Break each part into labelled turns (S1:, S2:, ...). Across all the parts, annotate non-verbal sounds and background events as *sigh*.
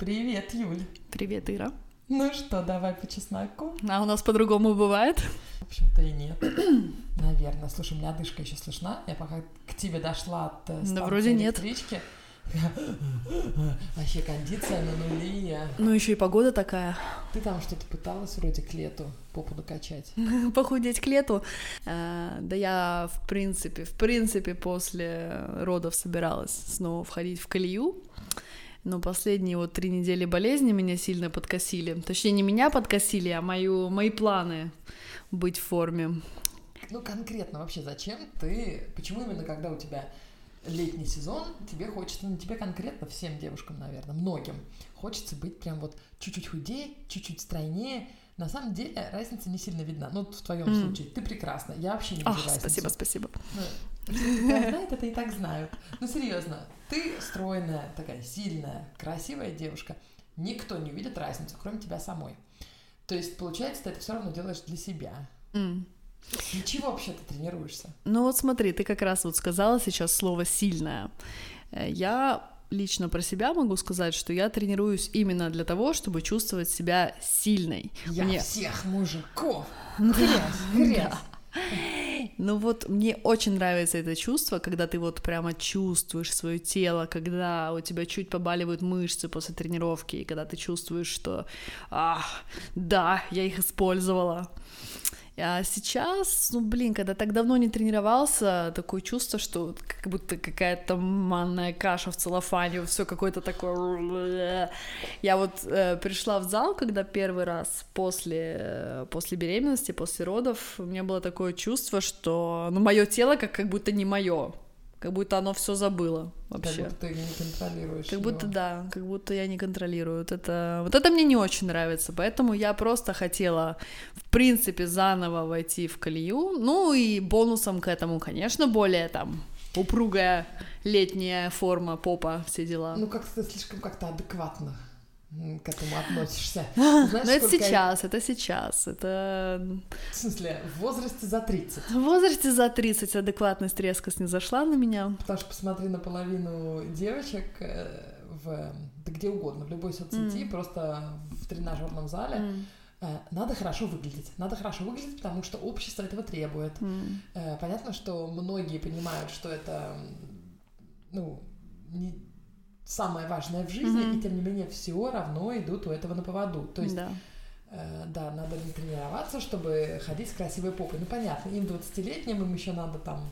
S1: Привет, Юль.
S2: Привет, Ира.
S1: Ну что, давай по чесноку.
S2: А у нас по-другому бывает?
S1: В общем-то и нет. *clears throat* Наверное. Слушай, у меня одышка еще слышна. Я пока к тебе дошла от э,
S2: Да
S1: станции
S2: вроде нет.
S1: электрички. *laughs* Вообще кондиция на нуле.
S2: Ну, еще и погода такая.
S1: Ты там что-то пыталась вроде к лету попу накачать? *laughs*
S2: Похудеть к лету. А, да я, в принципе, в принципе, после родов собиралась снова входить в колею. Но последние вот три недели болезни меня сильно подкосили. Точнее, не меня подкосили, а мою, мои планы быть в форме.
S1: Ну, конкретно вообще зачем ты... Почему именно когда у тебя летний сезон, тебе хочется, ну, тебе конкретно, всем девушкам, наверное, многим, хочется быть прям вот чуть-чуть худее, чуть-чуть стройнее. На самом деле разница не сильно видна. Ну, в твоем
S2: М.
S1: случае. Ты прекрасна. Я вообще не вижу разницы.
S2: спасибо, спасибо.
S1: Ну, все, кто знает, это и так знают. Ну, серьезно, ты стройная, такая сильная, красивая девушка. Никто не увидит разницу, кроме тебя самой. То есть, получается, ты это все равно делаешь для себя.
S2: М.
S1: Для чего вообще ты тренируешься?
S2: Ну вот смотри, ты как раз вот сказала сейчас слово «сильная». Э, Я лично про себя могу сказать, что я тренируюсь именно для того, чтобы чувствовать себя сильной.
S1: Я
S2: Мне-
S1: всех мужиков. Грязь, грязь. *laughs*
S2: Ну вот мне очень нравится это чувство, когда ты вот прямо чувствуешь свое тело, когда у тебя чуть побаливают мышцы после тренировки, и когда ты чувствуешь, что «Ах, да, я их использовала. А сейчас, ну блин, когда так давно не тренировался, такое чувство, что как будто какая-то манная каша в целлофане, все какое-то такое... Я вот э, пришла в зал, когда первый раз после, э, после беременности, после родов, у меня было такое чувство, что ну, мое тело как, как будто не мое, как будто оно все забыло
S1: Как
S2: вообще.
S1: будто ты не контролируешь
S2: Как будто
S1: его.
S2: да, как будто я не контролирую. Вот это, вот это мне не очень нравится, поэтому я просто хотела, в принципе, заново войти в колею. Ну и бонусом к этому, конечно, более там упругая летняя форма попа, все дела.
S1: Ну, как-то слишком как-то адекватно к этому относишься. *laughs* Знаешь,
S2: Но Ну, это
S1: сколько я-
S2: сейчас, это сейчас, это
S1: В смысле, в возрасте за 30.
S2: в возрасте за 30 адекватность резко снизошла на меня.
S1: Потому что посмотри на половину девочек э, в да где угодно, в любой соцсети,
S2: М.
S1: просто в тренажерном зале. Э, Надо хорошо выглядеть. Надо хорошо выглядеть, потому что общество этого требует. Э, Понятно, что многие понимают, что это, ну, не самое важное в жизни,
S2: Мгм.
S1: и тем не менее все равно идут у этого на поводу. То есть,
S2: да.
S1: э, да, надо не тренироваться, чтобы ходить с красивой попой. Ну, понятно, им 20-летним, им еще надо там,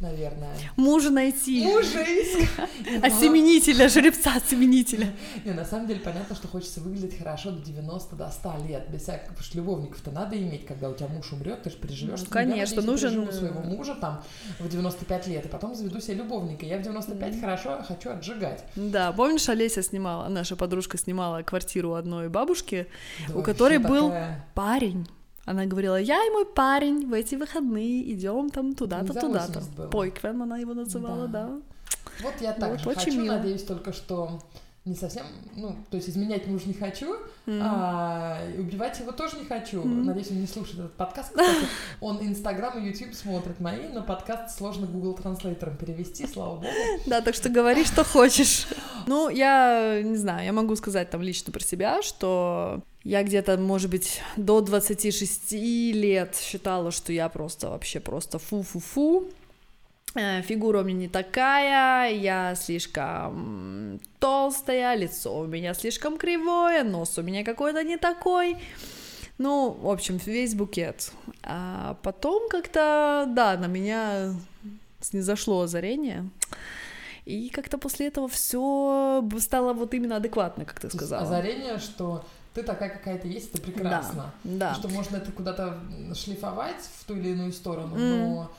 S1: наверное,
S2: Мужа найти.
S1: мужа искать. *laughs*
S2: Осеменителя, жеребца осеменителя.
S1: Не, на самом деле понятно, что хочется выглядеть хорошо до 90, до 100 лет, без всяких, потому что любовников-то надо иметь, когда у тебя муж умрет, ты же переживешь.
S2: Ну, конечно,
S1: надеюсь, я
S2: нужен,
S1: переживу своего мужа там в 95 лет, и потом заведу себе любовника. Я в 95
S2: Мгм.
S1: хорошо хочу отжигать.
S2: Да, помнишь, Олеся снимала, наша подружка снимала квартиру одной бабушки,
S1: Да,
S2: У которой был
S1: такая-
S2: парень. Она говорила, я и мой парень в эти выходные идем там туда-то, туда-то.
S1: 80 было.
S2: Пойквен она его называла,
S1: Да.
S2: да.
S1: Вот я так
S2: Вот,
S1: же
S2: очень
S1: хочу,
S2: мило.
S1: надеюсь только, что не совсем, ну, то есть изменять мужа не хочу,
S2: М.
S1: а убивать его тоже не хочу.
S2: Мгм.
S1: Надеюсь, он не слушает этот подкаст. Кстати, он Инстаграм и Ютуб смотрит мои, но подкаст сложно Google транслейтером перевести, слава богу.
S2: Да, так что говори, что хочешь. Ну, я не знаю, я могу сказать там лично про себя, что я где-то, может быть, до 26 лет считала, что я просто вообще просто фу-фу-фу. Э, Фигура у меня не такая, я слишком толстая, лицо у меня слишком кривое, нос у меня какой-то не такой. Ну, в общем, весь букет. А потом как-то, да, на меня снизошло озарение. И как-то после этого все стало вот именно адекватно, как ты сказала.
S1: озарение, что ты такая, какая ты есть, это прекрасно.
S2: Да.
S1: Что можно это куда-то шлифовать в ту или иную сторону,
S2: М.
S1: но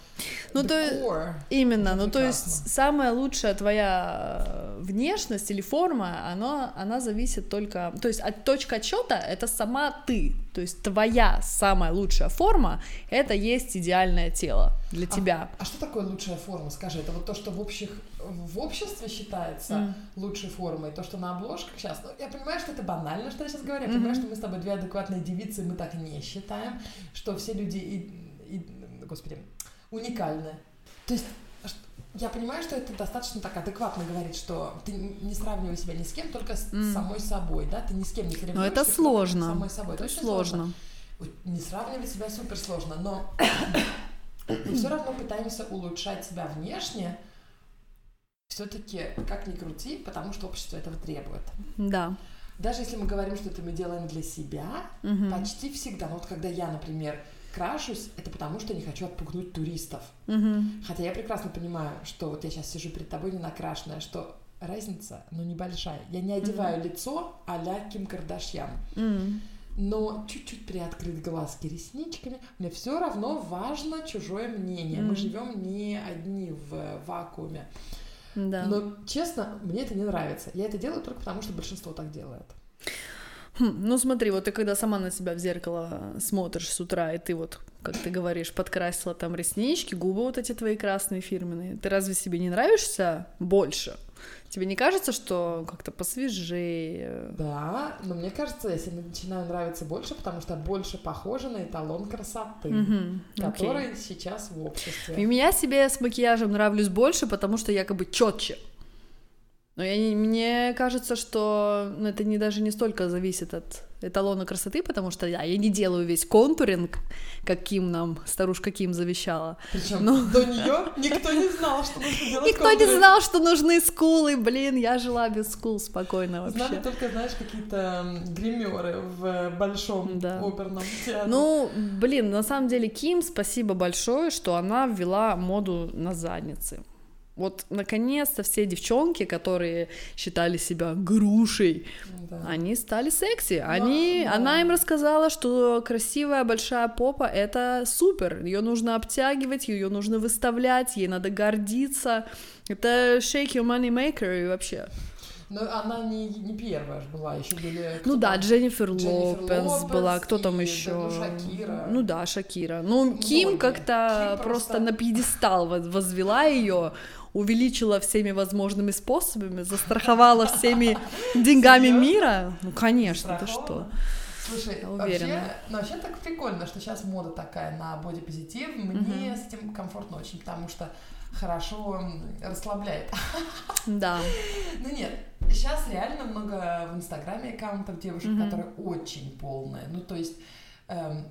S2: Ну, то
S1: core
S2: Именно, ну то есть самая лучшая твоя э, внешность или форма, она, она зависит только... То есть от точка отсчета это сама ты. То есть твоя самая лучшая форма — это есть идеальное тело для тебя.
S1: А что такое лучшая форма? Скажи, это вот то, что в общих в обществе считается
S2: М.
S1: лучшей формой, то, что на обложках сейчас. Ну, я понимаю, что это банально, что я сейчас говорю. Я
S2: Мгм.
S1: понимаю, что мы с тобой две адекватные девицы, мы так не считаем, что все люди, и, и- господи, уникальны. То есть, я понимаю, что это достаточно так адекватно говорить, что ты не сравнивай себя ни с кем, только с
S2: М.
S1: самой собой, да, ты ни с кем не соревнуешься.
S2: Но это сложно.
S1: самой собой.
S2: Это
S1: очень
S2: сложно.
S1: Вот Не сравнивать себя супер сложно, но *coughs* мы все равно пытаемся улучшать себя внешне, все-таки как ни крути, потому что общество этого требует.
S2: Да.
S1: Даже если мы говорим, что это мы делаем для себя,
S2: Мгм.
S1: почти всегда, ну вот когда я, например, крашусь, это потому что не хочу отпугнуть туристов.
S2: Мгм.
S1: Хотя я прекрасно понимаю, что вот я сейчас сижу перед тобой не накрашенная, что разница, ну, небольшая. Я не одеваю лицо а-ля Ким Кардашьян,
S2: М.
S1: но чуть-чуть приоткрыть глазки ресничками. Мне все равно важно чужое мнение. Мы
S2: Мгм.
S1: живем не одни в вакууме.
S2: Да.
S1: Но, честно, мне это не нравится. Я это делаю только потому, что большинство так делает.
S2: Хм, ну смотри, вот ты когда сама на себя в зеркало смотришь с утра, и ты вот, как ты говоришь, подкрасила там реснички, губы вот эти твои красные фирменные, ты разве себе не нравишься больше? Тебе не кажется, что как-то посвежее?
S1: Да, но мне кажется, я себе начинаю нравиться больше, потому что больше похожа на эталон красоты,
S2: окей.
S1: который сейчас в обществе.
S2: И я себе с макияжем нравлюсь больше, потому что якобы четче. Но я не, мне кажется, что ну, это не даже не столько зависит от эталона красоты, потому что я, я не делаю весь контуринг, каким нам старушка Ким завещала.
S1: Причем
S2: Ну.
S1: до нее никто не знал, что нужно делать *laughs*
S2: Никто не
S1: контуры.
S2: знал, что нужны скулы, блин, я жила без скул спокойно
S1: Знали
S2: вообще.
S1: только, знаешь, какие-то гримеры в большом
S2: Да.
S1: оперном театре.
S2: Ну, блин, на самом деле Ким, спасибо большое, что она ввела моду на задницы. Вот, наконец-то, все девчонки, которые считали себя грушей,
S1: Да.
S2: они стали секси. Они,
S1: да.
S2: Она им рассказала, что красивая большая попа — это супер. Ее нужно обтягивать, ее нужно выставлять, ей надо гордиться. Это shake your money maker и вообще.
S1: Но она не, не первая же была, еще были...
S2: Ну да,
S1: там?
S2: Дженнифер,
S1: Дженнифер
S2: Лопес
S1: Лопес
S2: была, кто там
S1: и,
S2: еще?
S1: да, ну, Шакира.
S2: Ну да, Шакира. Ну,
S1: Многие.
S2: Ким как-то просто
S1: просто-
S2: на пьедестал воз- возвела ее, увеличила всеми возможными способами, застраховала всеми деньгами мира. Ну, конечно, ты что?
S1: Слушай, вообще, ну, вообще так прикольно, что сейчас мода такая на бодипозитив. Мне с этим комфортно очень, потому что хорошо расслабляет. *laughs*
S2: Да.
S1: Ну нет, сейчас реально много в Инстаграме аккаунтов девушек, которые очень полные. Ну, то есть, эм,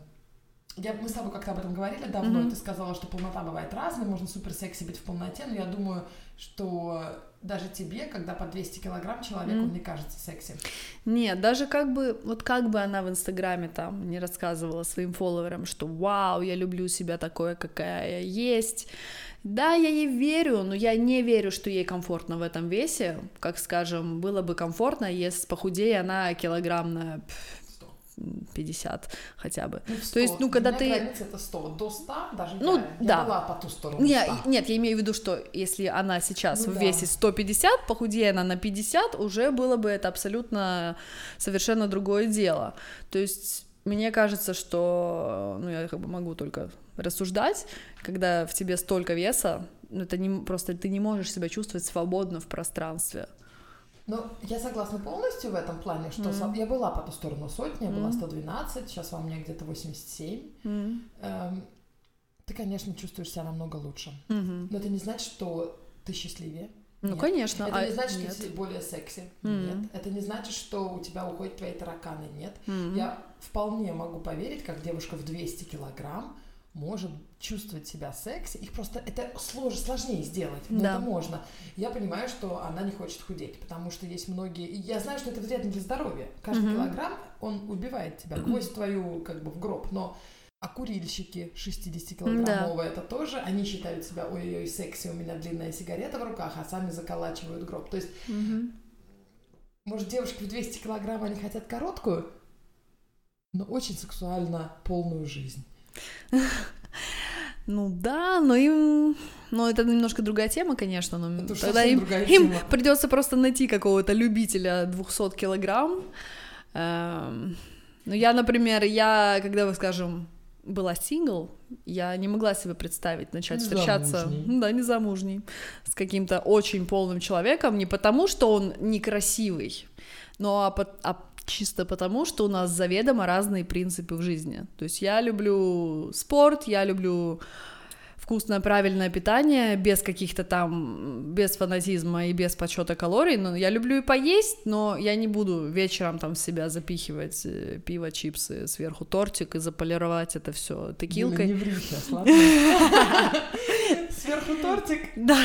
S1: я, мы с тобой как-то об этом говорили давно, и ты сказала, что полнота бывает разной, можно супер секси быть в полноте, но я думаю, что даже тебе, когда по 200 килограмм человек,
S2: Мгм.
S1: он не кажется секси.
S2: Нет, даже как бы, вот как бы она в Инстаграме там не рассказывала своим фолловерам, что вау, я люблю себя такое, какая я есть. Да, я ей верю, но я не верю, что ей комфортно в этом весе. Как, скажем, было бы комфортно, если похудее она килограмм на 50 хотя бы.
S1: Ну, в
S2: То есть,
S1: 100.
S2: ну, когда ты-
S1: это 100. До 100 даже
S2: Ну,
S1: я, я
S2: да.
S1: была по ту сторону
S2: Не,
S1: 100.
S2: нет, я имею в виду, что если она сейчас
S1: Ну
S2: в весе 150, похудее она на 50, уже было бы это абсолютно совершенно другое дело. То есть мне кажется, что, ну, я как бы могу только рассуждать, когда в тебе столько веса, ну, это не, просто ты не можешь себя чувствовать свободно в пространстве.
S1: Ну, я согласна полностью в этом плане, что со- я была по ту сторону сотни, я была
S2: Мгм.
S1: 112, сейчас во мне где-то 87.
S2: М,
S1: Эм, ты, конечно, чувствуешь себя намного лучше.
S2: мгм.
S1: Но это не значит, что ты счастливее.
S2: Ну,
S1: Нет.
S2: конечно.
S1: Это
S2: а-
S1: не значит,
S2: нет.
S1: что ты более секси.
S2: Мгм.
S1: Нет. Это не значит, что у тебя уходят твои тараканы. Нет.
S2: М.
S1: Я вполне могу поверить, как девушка в 200 килограмм может чувствовать себя секси. Их просто это слож, сложнее сделать, но
S2: Да.
S1: это можно. Я понимаю, что она не хочет худеть, потому что есть многие... Я знаю, что это вредно для здоровья. Каждый
S2: Мгм.
S1: килограмм, он убивает тебя, гвоздь твою как бы в гроб. Но а курильщики 60-килограммовые, это тоже, они считают себя, ой-ой-ой, секси, у меня длинная сигарета в руках, а сами заколачивают гроб. То есть,
S2: Мгм.
S1: может, девушки в 200 килограмм, они хотят короткую, но очень сексуально полную жизнь. *laughs*
S2: Ну да, но им... Ну, это немножко другая тема, конечно, но
S1: Это
S2: тогда им, им придется просто найти какого-то любителя 200 килограмм. Эм, Ну, я, например, я, когда, вы скажем, была сингл, я не могла себе представить начать встречаться,
S1: Незамужней.
S2: да, незамужней, с каким-то очень полным человеком, не потому, что он некрасивый, но а, по- а чисто потому, что у нас заведомо разные принципы в жизни. То есть я люблю спорт, я люблю вкусное, правильное питание, без каких-то там, без фанатизма и без подсчета калорий. Но я люблю и поесть, но я не буду вечером там в себя запихивать э, пиво, чипсы, сверху тортик и заполировать это все текилкой. *laughs*
S1: Сверху тортик?
S2: Да.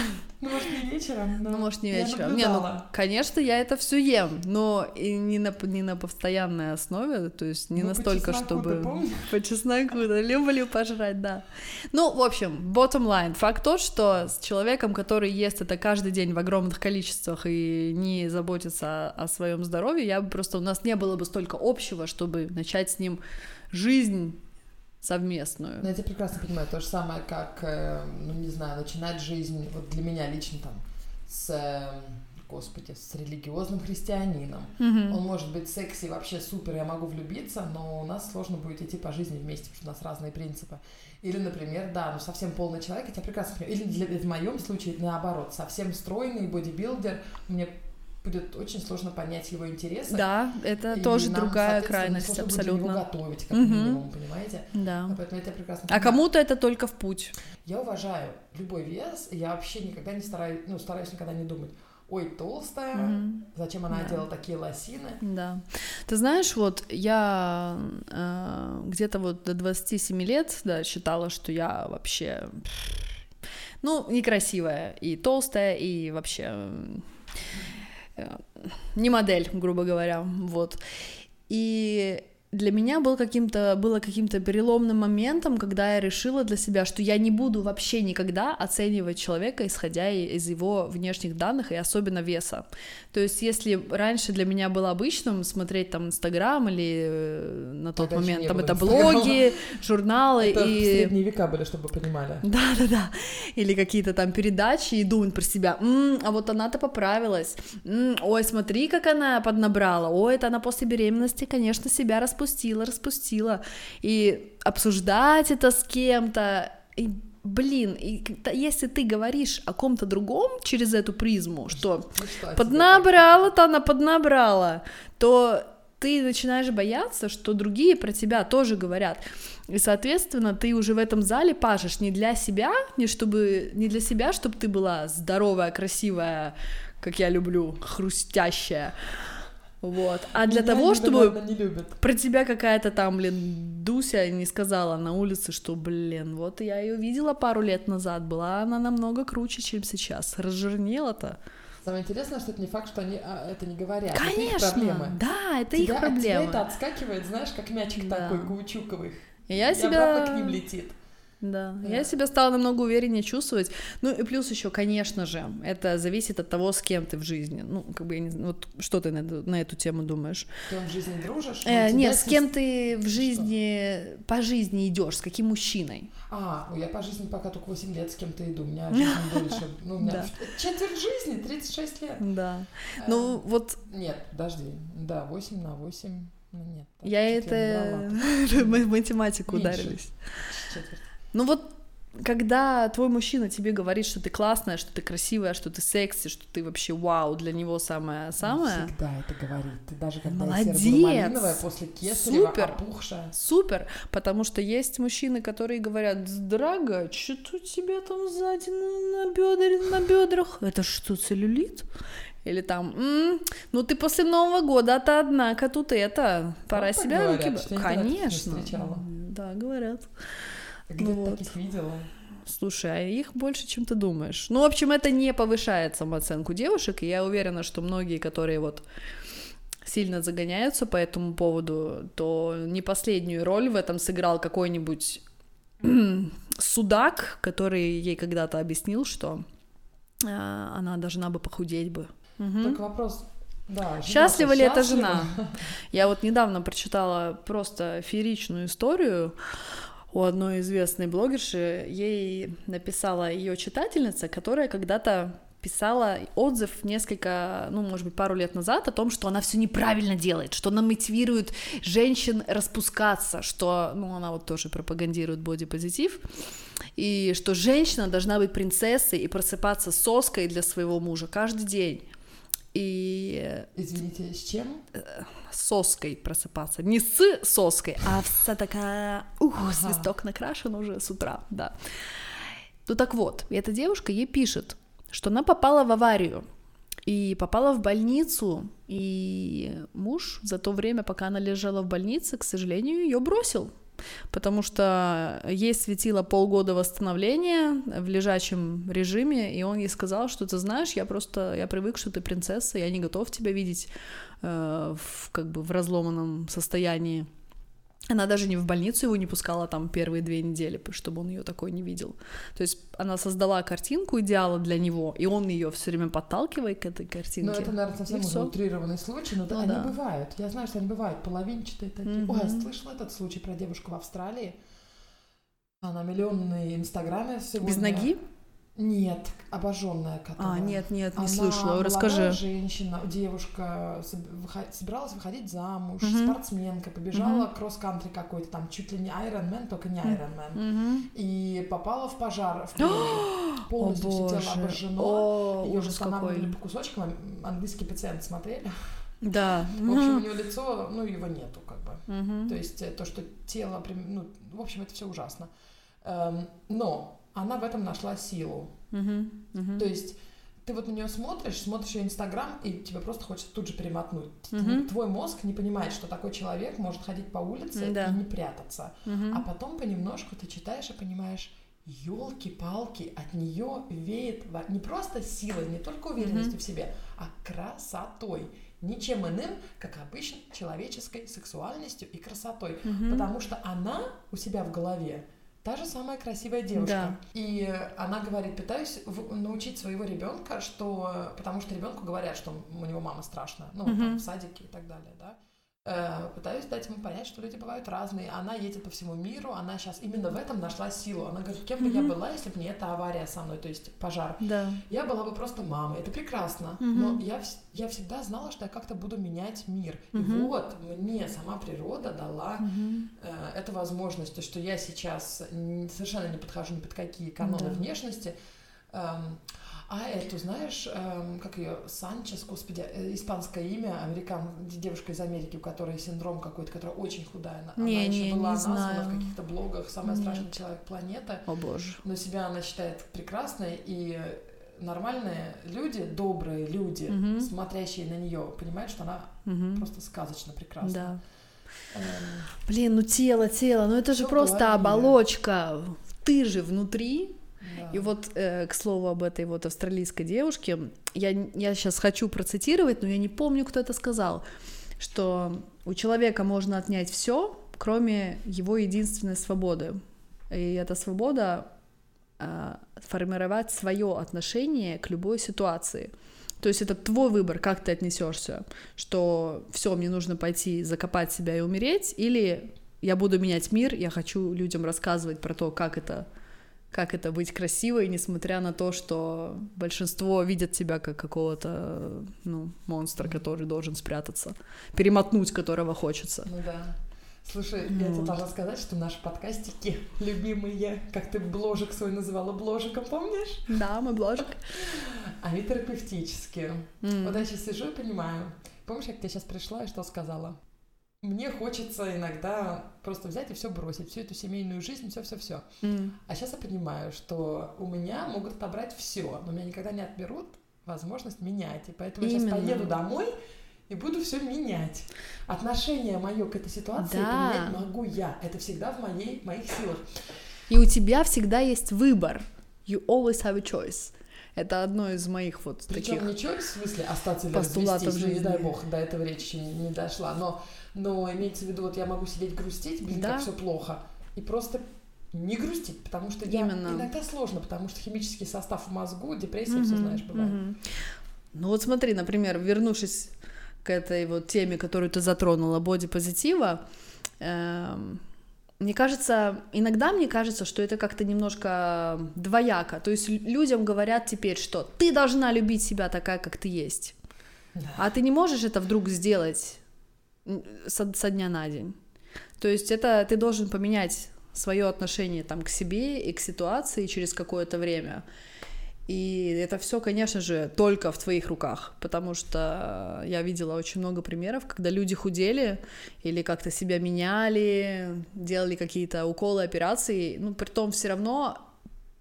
S1: Ну, может, не вечером?
S2: Ну, может, не вечером. Не, ну, конечно, я это все ем, но и не на, не на постоянной основе, то есть не
S1: ну,
S2: настолько,
S1: по
S2: чтобы...
S1: Ты *laughs*
S2: по чесноку, да, люблю пожрать, да. Ну, в общем, bottom line. Факт тот, что с человеком, который ест это каждый день в огромных количествах и не заботится о, о своем здоровье, я бы просто... У нас не было бы столько общего, чтобы начать с ним жизнь совместную.
S1: Ну, я тебя прекрасно понимаю. То же самое, как, э, ну, не знаю, начинать жизнь, вот для меня лично там, с, э, господи, с религиозным христианином.
S2: Мгм.
S1: Он может быть секси, вообще супер, я могу влюбиться, но у нас сложно будет идти по жизни вместе, потому что у нас разные принципы. Или, например, да, ну совсем полный человек, я тебя прекрасно понимаю. Или для- в моем случае наоборот, совсем стройный бодибилдер, мне будет очень сложно понять его интересы.
S2: Да, это
S1: И
S2: тоже
S1: нам,
S2: другая крайность,
S1: сложно будет
S2: абсолютно.
S1: готовить, как
S2: Мгм.
S1: минимум, понимаете?
S2: Да.
S1: Поэтому я тебя прекрасно
S2: А
S1: понимаю.
S2: кому-то это только в путь.
S1: Я уважаю любой вес, я вообще никогда не стараюсь, ну, стараюсь никогда не думать, ой, толстая,
S2: Мгм.
S1: зачем она
S2: Да.
S1: делала такие лосины.
S2: Да. Ты знаешь, вот я э, где-то вот до 27 лет, да, считала, что я вообще, ну, некрасивая и толстая, и вообще не модель, грубо говоря, вот. И для меня был каким-то, было каким-то переломным моментом, когда я решила для себя, что я не буду вообще никогда оценивать человека, исходя из его внешних данных и особенно веса. То есть, если раньше для меня было обычным смотреть там Инстаграм или э, на тот
S1: Тогда
S2: момент там это
S1: Инстаграма.
S2: блоги, журналы
S1: Это
S2: и
S1: средние века были, чтобы понимали.
S2: да, да, да. Или какие-то там передачи и думать про себя. «М, а вот она-то поправилась. М, ой, смотри, как она поднабрала. Ой, это она после беременности, конечно, себя распустила, распустила. И обсуждать это с кем-то. И, блин, и если ты говоришь о ком-то другом через эту призму, что
S1: тебе
S2: поднабрала-то она поднабрала, то ты начинаешь бояться, что другие про тебя тоже говорят. И, соответственно, ты уже в этом зале пашешь не для себя, не, чтобы, не для себя, чтобы ты была здоровая, красивая, как я люблю, хрустящая, вот, а для
S1: Меня
S2: того,
S1: они,
S2: чтобы
S1: не любят.
S2: про тебя какая-то там, блин, Дуся не сказала на улице, что, блин, вот я ее видела пару лет назад, была она намного круче, чем сейчас, разжирнела-то.
S1: Самое интересное, что это не факт, что они а, это не говорят. Это их
S2: Конечно,
S1: проблемы.
S2: да, это
S1: Тебя-
S2: их
S1: от тебя
S2: проблема.
S1: это отскакивает, знаешь, как мячик
S2: Да.
S1: такой каучуковый.
S2: Я
S1: и
S2: себя,
S1: обратно к ним летит.
S2: Да,
S1: Да.
S2: я себя стала намного увереннее чувствовать. Ну и плюс еще, конечно же, это зависит от того, с кем ты в жизни. Ну, как бы, я не знаю, вот что ты на эту, на эту тему думаешь?
S1: Ты в жизни дружишь?
S2: Э,
S1: тебя
S2: нет, с кем ты в жизни, по жизни идешь, с каким мужчиной?
S1: А, ну я по жизни пока только 8 лет с кем-то иду. У меня *laughs* жизнь больше. Ну, у меня
S2: Да. *laughs*
S1: четверть жизни, 36 лет.
S2: Да.
S1: Э,
S2: Ну вот
S1: Нет, подожди. Да, 8 на 8. Ну нет.
S2: я это *laughs* мы математику ударились.
S1: Четверть.
S2: Ну вот когда твой мужчина тебе говорит, что ты классная, что ты красивая, что ты секси, что ты вообще вау, для него
S1: Он
S2: самое-самое,
S1: всегда это говорит. Ты даже когда
S2: Молодец.
S1: я малиновая после кесарева,
S2: Супер.
S1: опухшая.
S2: Супер, потому что есть мужчины, которые говорят, дорогая, что-то у тебя там сзади на, на, бедре, на бедрах, это что, целлюлит? Или там, «М, ну ты после Нового года, а ты однако тут это, пора
S1: так
S2: себя
S1: говорят,
S2: руки...
S1: что
S2: Конечно, да, говорят.
S1: Где ты
S2: вот.
S1: таких видела?
S2: Слушай, а их больше, чем ты думаешь. Ну, в общем, это не повышает самооценку девушек, и я уверена, что многие, которые вот сильно загоняются по этому поводу, то не последнюю роль в этом сыграл какой-нибудь *clears throat* судак, который ей когда-то объяснил, что а, она должна бы похудеть бы. Мгм.
S1: Только вопрос, да,
S2: Счастлива ли эта
S1: счастлива?
S2: жена? *laughs* Я вот недавно прочитала просто фееричную историю у одной известной блогерши. Ей написала ее читательница, которая когда-то писала отзыв несколько, ну, может быть, пару лет назад о том, что она все неправильно делает, что она мотивирует женщин распускаться, что, ну, она вот тоже пропагандирует бодипозитив, и что женщина должна быть принцессой и просыпаться соской для своего мужа каждый день. И
S1: Извините, с чем?
S2: соской просыпаться. Не с соской, а вся такая, ух,
S1: Ага.
S2: свисток накрашен уже с утра, да. Ну так вот, эта девушка ей пишет, что она попала в аварию и попала в больницу, и муж за то время, пока она лежала в больнице, к сожалению, ее бросил, потому что ей светило полгода восстановления в лежачем режиме, и он ей сказал, что ты знаешь, я просто, я привык, что ты принцесса, я не готов тебя видеть э, в, как бы в разломанном состоянии. Она даже не в больницу его не пускала там первые две недели, чтобы он ее такой не видел. То есть она создала картинку идеала для него, и он ее все время подталкивает к этой картинке.
S1: Ну, это, наверное, совсем уже утрированный случай, но ну, они да. бывают. Я знаю, что они бывают половинчатые такие. Mm-hmm. Ой, я слышала этот случай про девушку в Австралии. Она миллионный инстаграме сегодня.
S2: Без ноги?
S1: Нет, обожженная которая.
S2: А, нет, нет, не
S1: Она
S2: слышала. Расскажи.
S1: женщина, девушка, собиралась выходить замуж, угу. спортсменка, побежала угу. кросс-кантри какой-то, там чуть ли не Ironman, только не Ironman. Угу. И попала в пожар в. *gasps* Полностью все тело обожжено. О, Ее восстанавливали по кусочкам. Английский пациент смотрели.
S2: Да.
S1: В общем, у нее лицо, ну, его нету, как бы. Угу. То есть э, то, что тело, ну, в общем, это все ужасно. Эм, но она в этом нашла силу. Uh-huh, uh-huh. То есть ты вот на нее смотришь, смотришь ее Инстаграм, и тебе просто хочется тут же перемотнуть. Uh-huh. Твой мозг не понимает, что такой человек может ходить по улице да. и не прятаться. Uh-huh. А потом понемножку ты читаешь и понимаешь, елки-палки, от нее веет не просто силой, не только уверенностью uh-huh. в себе, а красотой. Ничем иным, как обычно, человеческой сексуальностью и красотой. Uh-huh. Потому что она у себя в голове та же самая красивая девушка. Да. И она говорит, пытаюсь научить своего ребенка, что потому что ребенку говорят, что у него мама страшная, ну, угу. там, в садике и так далее, да. Э, пытаюсь дать ему понять, что люди бывают разные. Она едет по всему миру, она сейчас именно в этом нашла силу. Она говорит, кем бы mm-hmm. я была, если бы не эта авария со мной, то есть пожар.
S2: Да.
S1: Я была бы просто мамой. Это прекрасно. Mm-hmm. Но я, я всегда знала, что я как-то буду менять мир. Mm-hmm. И вот мне сама природа дала mm-hmm. э, эту возможность, то, что я сейчас совершенно не подхожу ни под какие каноны mm-hmm. внешности. Эм, а эту, знаешь, эм, как ее, Санчес, господи, э, испанское имя, американ, девушка из Америки, у которой синдром какой-то, которая очень худая. Она,
S2: не,
S1: она
S2: не,
S1: еще была
S2: не
S1: названа
S2: знаю.
S1: в каких-то блогах самый Нет. страшный человек планеты.
S2: О боже.
S1: Но себя она считает прекрасной, и нормальные люди, добрые люди, угу. смотрящие на нее, понимают, что она угу. просто сказочно прекрасна.
S2: Да. Эм... Блин, ну тело, тело, ну это же просто оболочка. Ты же внутри и вот, э, к слову об этой вот австралийской девушке, я, я сейчас хочу процитировать, но я не помню, кто это сказал, что у человека можно отнять все, кроме его единственной свободы. И эта свобода э, формировать свое отношение к любой ситуации. То есть это твой выбор, как ты отнесешься, что все, мне нужно пойти закопать себя и умереть, или я буду менять мир, я хочу людям рассказывать про то, как это как это быть красивой, несмотря на то, что большинство видят тебя как какого-то, ну, монстра, который должен спрятаться, перемотнуть которого хочется.
S1: Ну да. Слушай, ну. я тебе должна сказать, что наши подкастики любимые, как ты бложек свой называла бложиком, помнишь?
S2: Да, мы бложик. *laughs*
S1: Они терапевтические. Mm. Вот я сейчас сижу и понимаю. Помнишь, как я сейчас пришла и что сказала? Мне хочется иногда просто взять и все бросить, всю эту семейную жизнь, все-все-все. Mm. А сейчас я понимаю, что у меня могут отобрать все, но меня никогда не отберут возможность менять. И поэтому Именно. я сейчас поеду домой и буду все менять. Отношение мое к этой ситуации да. поменять могу я. Это всегда в моей, моих силах.
S2: И у тебя всегда есть выбор. You always have a choice. Это одно из моих вот
S1: Причем
S2: таких
S1: choice в смысле остаться или развестись, жизни. не дай бог, до этого речь еще не, не дошла, но но имеется в виду, вот я могу сидеть грустить, блин, да. как все плохо, и просто не грустить, потому что я Именно. иногда сложно, потому что химический состав в мозгу, депрессия, угу, все знаешь, бывает. Угу.
S2: Ну вот смотри, например, вернувшись к этой вот теме, которую ты затронула, бодипозитива, эм, мне кажется, иногда мне кажется, что это как-то немножко двояко. То есть людям говорят теперь, что ты должна любить себя такая, как ты есть. Да. А ты не можешь это вдруг сделать со, со дня на день. То есть это ты должен поменять свое отношение там к себе и к ситуации через какое-то время. И это все, конечно же, только в твоих руках, потому что я видела очень много примеров, когда люди худели или как-то себя меняли, делали какие-то уколы, операции, ну, при том все равно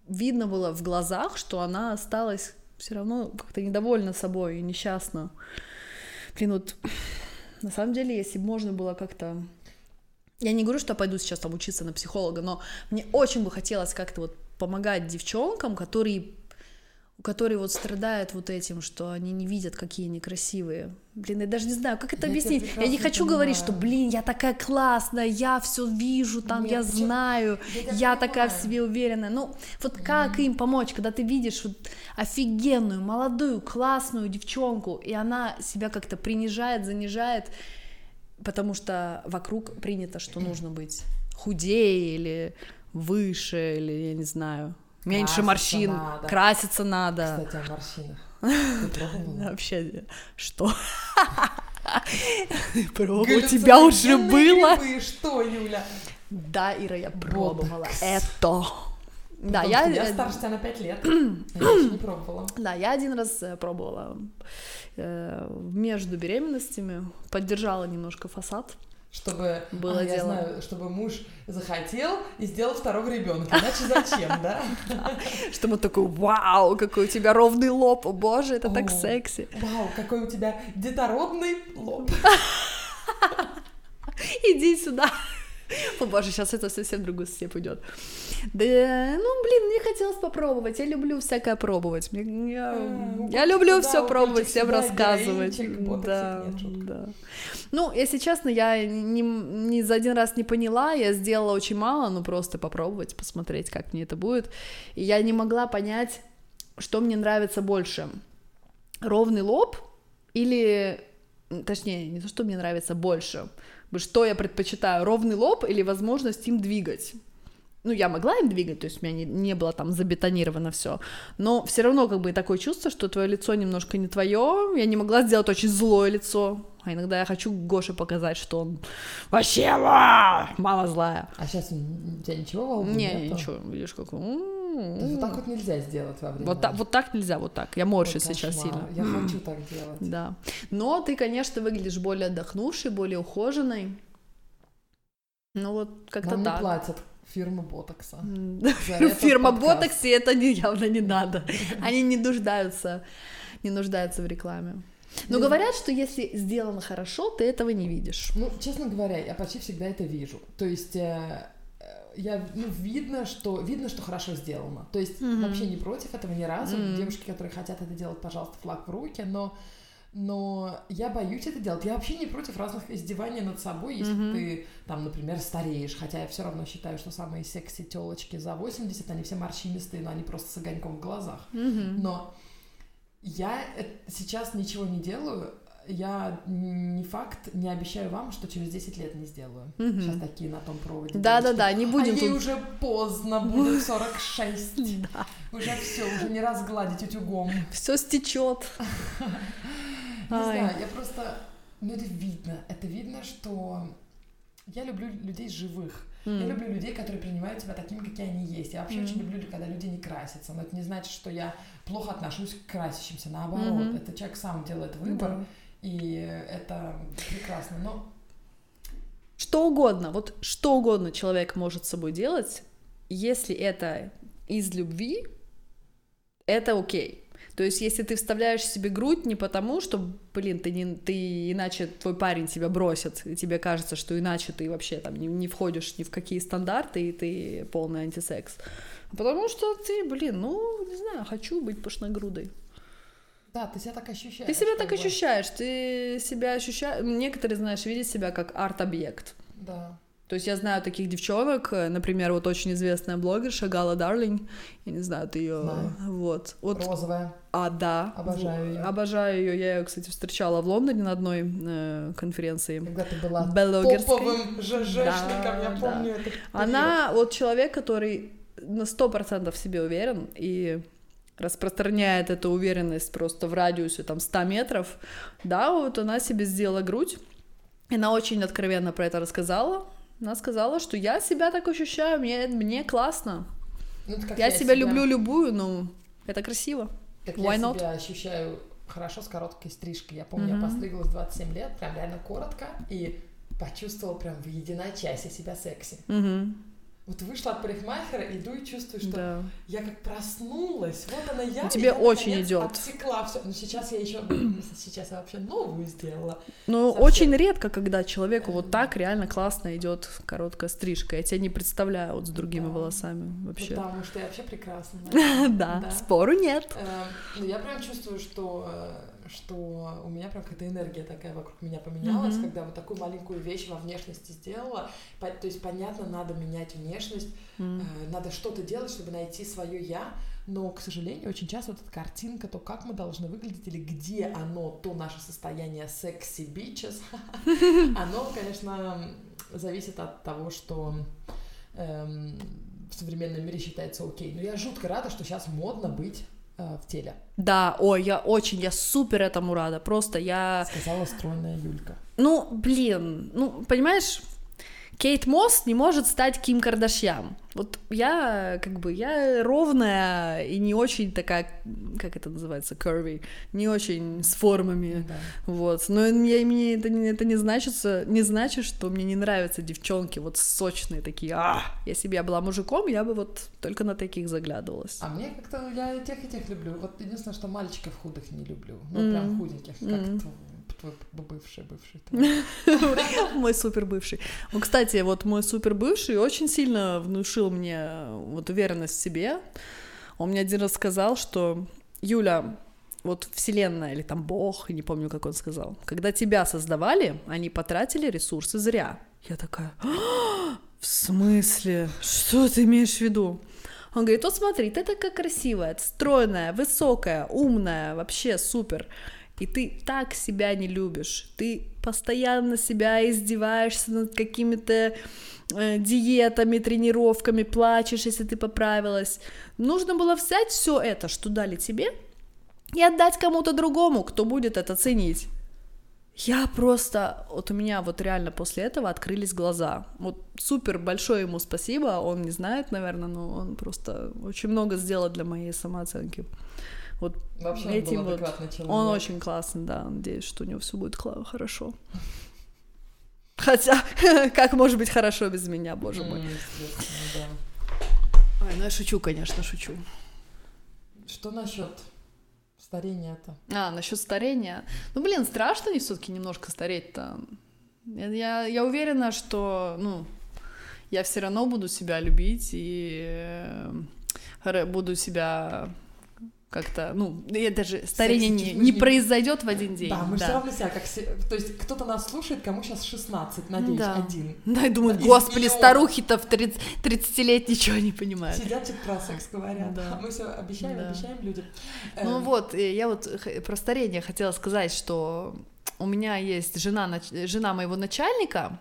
S2: видно было в глазах, что она осталась все равно как-то недовольна собой и несчастна. Блин, вот на самом деле, если бы можно было как-то я не говорю, что пойду сейчас там учиться на психолога, но мне очень бы хотелось как-то вот помогать девчонкам, которые которые вот страдают вот этим, что они не видят, какие они красивые. Блин, я даже не знаю, как это я объяснить. Я не хочу понимаю. говорить, что, блин, я такая классная, я все вижу, там, Нет, я знаю, я, я такая в себе уверенная. Ну, вот как им помочь, когда ты видишь вот офигенную, молодую, классную девчонку, и она себя как-то принижает, занижает, потому что вокруг принято, что нужно быть худее или выше, или я не знаю, меньше краситься морщин, надо. краситься надо.
S1: Кстати, о морщинах. *laughs*
S2: Вообще, что? *laughs* Пробовала, у тебя уже было?
S1: Что, Юля?
S2: Да, Ира, я пробовала это. Да, я... *clears throat*
S1: Я старше тебя на 5 лет. Я не пробовала.
S2: Да, я один раз э, пробовала э, между беременностями, поддержала немножко фасад
S1: чтобы было а, дело. Я знаю, чтобы муж захотел и сделал второго ребенка. Иначе зачем, да? *laughs*
S2: Чтобы такой, вау, какой у тебя ровный лоб, боже, это так секси.
S1: Вау, какой у тебя детородный лоб. *laughs*
S2: Иди сюда. *laughs* О боже, сейчас это совсем в другую степь уйдет. Да, ну, блин, мне хотелось попробовать. Я люблю всякое пробовать. Я, а, я люблю все пробовать, всем рассказывать. Да, да. Ну, если честно, я не, не за один раз не поняла, я сделала очень мало, ну просто попробовать, посмотреть, как мне это будет. И я не могла понять, что мне нравится больше. Ровный лоб или, точнее, не то, что мне нравится больше, что я предпочитаю, ровный лоб или возможность им двигать ну, я могла им двигать, то есть у меня не, не было там забетонировано все, но все равно как бы такое чувство, что твое лицо немножко не твое, я не могла сделать очень злое лицо, а иногда я хочу Гоше показать, что он вообще мама злая.
S1: А сейчас у тебя ничего
S2: Не, нету? ничего, видишь, как
S1: вот так вот нельзя сделать во время.
S2: Вот, так, вот так нельзя, вот так. Я морщусь вот сейчас сильно.
S1: Я хочу так делать.
S2: Да. Но ты, конечно, выглядишь более отдохнувшей, более ухоженной. Ну вот как-то
S1: Нам
S2: так.
S1: не платят *laughs* Фирма Ботокса.
S2: Фирма Ботокса, это не, явно не надо. *laughs* Они не нуждаются, не нуждаются в рекламе. Но говорят, что если сделано хорошо, ты этого не видишь.
S1: Ну, честно говоря, я почти всегда это вижу. То есть э я, ну, видно, что видно, что хорошо сделано. То есть mm-hmm. вообще не против этого ни разу. Mm-hmm. Девушки, которые хотят это делать, пожалуйста, флаг в руки, но но я боюсь это делать. Я вообще не против разных издеваний над собой, если mm-hmm. ты, там, например, стареешь, хотя я все равно считаю, что самые секси телочки за 80, они все морщинистые, но они просто с огоньком в глазах.
S2: Mm-hmm.
S1: Но я сейчас ничего не делаю, я не факт, не обещаю вам, что через 10 лет не сделаю. Mm-hmm. Сейчас такие на том проводе.
S2: Да-да-да, не будем
S1: а тут... уже поздно, *laughs* будет 46. Да. Уже все, уже не разгладить утюгом.
S2: Все стечет. *laughs*
S1: Не знаю, я просто... Ну, это видно. Это видно, что я люблю людей живых. Mm. Я люблю людей, которые принимают тебя такими, какие они есть. Я вообще mm. очень люблю, когда люди не красятся. Но это не значит, что я плохо отношусь к красящимся. Наоборот, mm-hmm. это человек сам делает выбор, mm. И это прекрасно. Но
S2: что угодно, вот что угодно человек может с собой делать, если это из любви, это окей. То есть, если ты вставляешь себе грудь не потому, что, блин, ты, не, ты иначе твой парень тебя бросит, и тебе кажется, что иначе ты вообще там не, не входишь ни в какие стандарты, и ты полный антисекс, а потому что ты, блин, ну, не знаю, хочу быть пышногрудой.
S1: Да, ты себя так ощущаешь.
S2: Ты себя так бы. ощущаешь, ты себя ощущаешь... Некоторые, знаешь, видят себя как арт-объект.
S1: Да.
S2: То есть я знаю таких девчонок, э, например, вот очень известная блогерша Гала Дарлинг, я не знаю, ты ее, вот, вот.
S1: Розовая.
S2: А да.
S1: Обожаю ее.
S2: Обожаю ее. Я ее, кстати, встречала в Лондоне на одной э, конференции.
S1: Когда ты была топовым ЖЖшником, да, я помню да. это.
S2: Она вот человек, который на сто процентов в себе уверен и распространяет эту уверенность просто в радиусе там 100 метров. Да, вот она себе сделала грудь. И она очень откровенно про это рассказала. Она сказала, что я себя так ощущаю, мне, мне классно. Ну, я, я себя, себя люблю любую, но это красиво.
S1: Так Why я not? себя ощущаю хорошо с короткой стрижкой. Я помню, mm-hmm. я постриглась 27 лет, прям реально коротко, и почувствовала прям в единочасье себя секси.
S2: Mm-hmm.
S1: Вот вышла от парикмахера, иду и чувствую, что
S2: Да.
S1: я как проснулась. Вот она я.
S2: Ну, тебе
S1: я,
S2: очень идет.
S1: Отсекла все. Но сейчас я еще, *clears throat* сейчас я вообще новую сделала.
S2: Ну,
S1: Совсем.
S2: очень редко, когда человеку вот так реально классно идет короткая стрижка. Я тебя не представляю вот с другими
S1: Да.
S2: волосами вообще.
S1: Потому что я вообще прекрасна. *laughs*
S2: Да,
S1: Да.
S2: спору нет.
S1: Э, ну, я прям чувствую, что, э, что у меня прям какая-то энергия такая вокруг меня поменялась,
S2: Мгм.
S1: когда вот такую маленькую вещь во внешности сделала. По- То есть, понятно, надо менять внешность,
S2: М.
S1: э, надо что-то делать, чтобы найти свое я. Но, к сожалению, очень часто вот эта картинка, то, как мы должны выглядеть, или где оно, то наше состояние секси бичес, *laughs* оно, конечно, зависит от того, что эм, в современном мире считается окей. Но я жутко рада, что сейчас модно быть в теле.
S2: Да, ой, я очень, я супер этому рада. Просто я
S1: Сказала стройная Юлька.
S2: Ну, блин, ну, понимаешь, Кейт Мосс не может стать Ким Кардашьян. Вот я, как бы, я ровная и не очень такая, как это называется, curvy, не очень с формами,
S1: Да.
S2: вот. Но я, мне это, не- это не значит, не значит, что мне не нравятся девчонки вот сочные такие, а, если бы я была мужиком, я бы вот только на таких заглядывалась.
S1: А мне как-то, я и тех, и тех люблю. Вот единственное, что мальчиков худых не люблю. Ну,
S2: М.
S1: прям худеньких, как
S2: М.
S1: твой, бывший, бывший. *laughs*
S2: Мой супер бывший. Ну, кстати, вот мой супер бывший очень сильно внушил мне вот уверенность в себе. Он мне один раз сказал, что Юля, вот Вселенная или там Бог, не помню, как он сказал, когда тебя создавали, они потратили ресурсы зря. Я такая, «А, в смысле? Что ты имеешь в виду? Он говорит, вот смотри, ты такая красивая, стройная, высокая, умная, вообще супер. И ты так себя не любишь. Ты постоянно себя издеваешься над какими-то э, диетами, тренировками, плачешь, если ты поправилась. Нужно было взять все это, что дали тебе, и отдать кому-то другому, кто будет это ценить. Я просто, вот у меня вот реально после этого открылись глаза. Вот супер большое ему спасибо, он не знает, наверное, но он просто очень много сделал для моей самооценки. Вот
S1: Вообще он
S2: этим
S1: был
S2: вот,
S1: человек.
S2: он очень классный, да, надеюсь, что у него все будет хорошо. Хотя, *laughs* как может быть хорошо без меня, боже мой.
S1: Естественно,
S2: Ой, ну я шучу, конечно, шучу.
S1: да. Что насчет старения-то?
S2: А, насчет старения. Ну, блин, страшно мне все-таки немножко стареть-то. Я, я, уверена, что, ну, я все равно буду себя любить и э, буду себя как-то, ну, я даже старение не, не произойдет в один день.
S1: Да, мы же все равно себя как... То есть кто-то нас слушает, кому сейчас 16, надеюсь,
S2: Да.
S1: один.
S2: Да, и думают, господи, старухи-то в 30, 30 лет ничего не понимают.
S1: Сидят, что про секс говорят.
S2: Да.
S1: А мы все обещаем,
S2: Да.
S1: обещаем людям.
S2: Ну
S1: Эм,
S2: вот, я вот про старение хотела сказать, что у меня есть жена, жена моего начальника,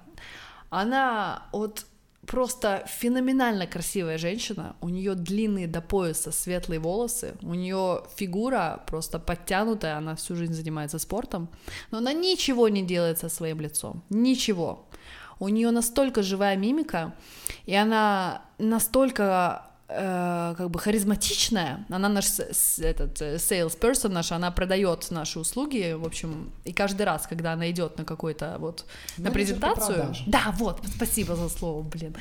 S2: она вот просто феноменально красивая женщина, у нее длинные до пояса светлые волосы, у нее фигура просто подтянутая, она всю жизнь занимается спортом, но она ничего не делает со своим лицом, ничего. У нее настолько живая мимика, и она настолько э, как бы харизматичная. Она наш с- этот э, salesperson наш, она продает наши услуги, в общем, и каждый раз, когда она идет на какой-то вот на
S1: менеджер по
S2: презентацию, да, вот, *laughs* спасибо за слово, блин,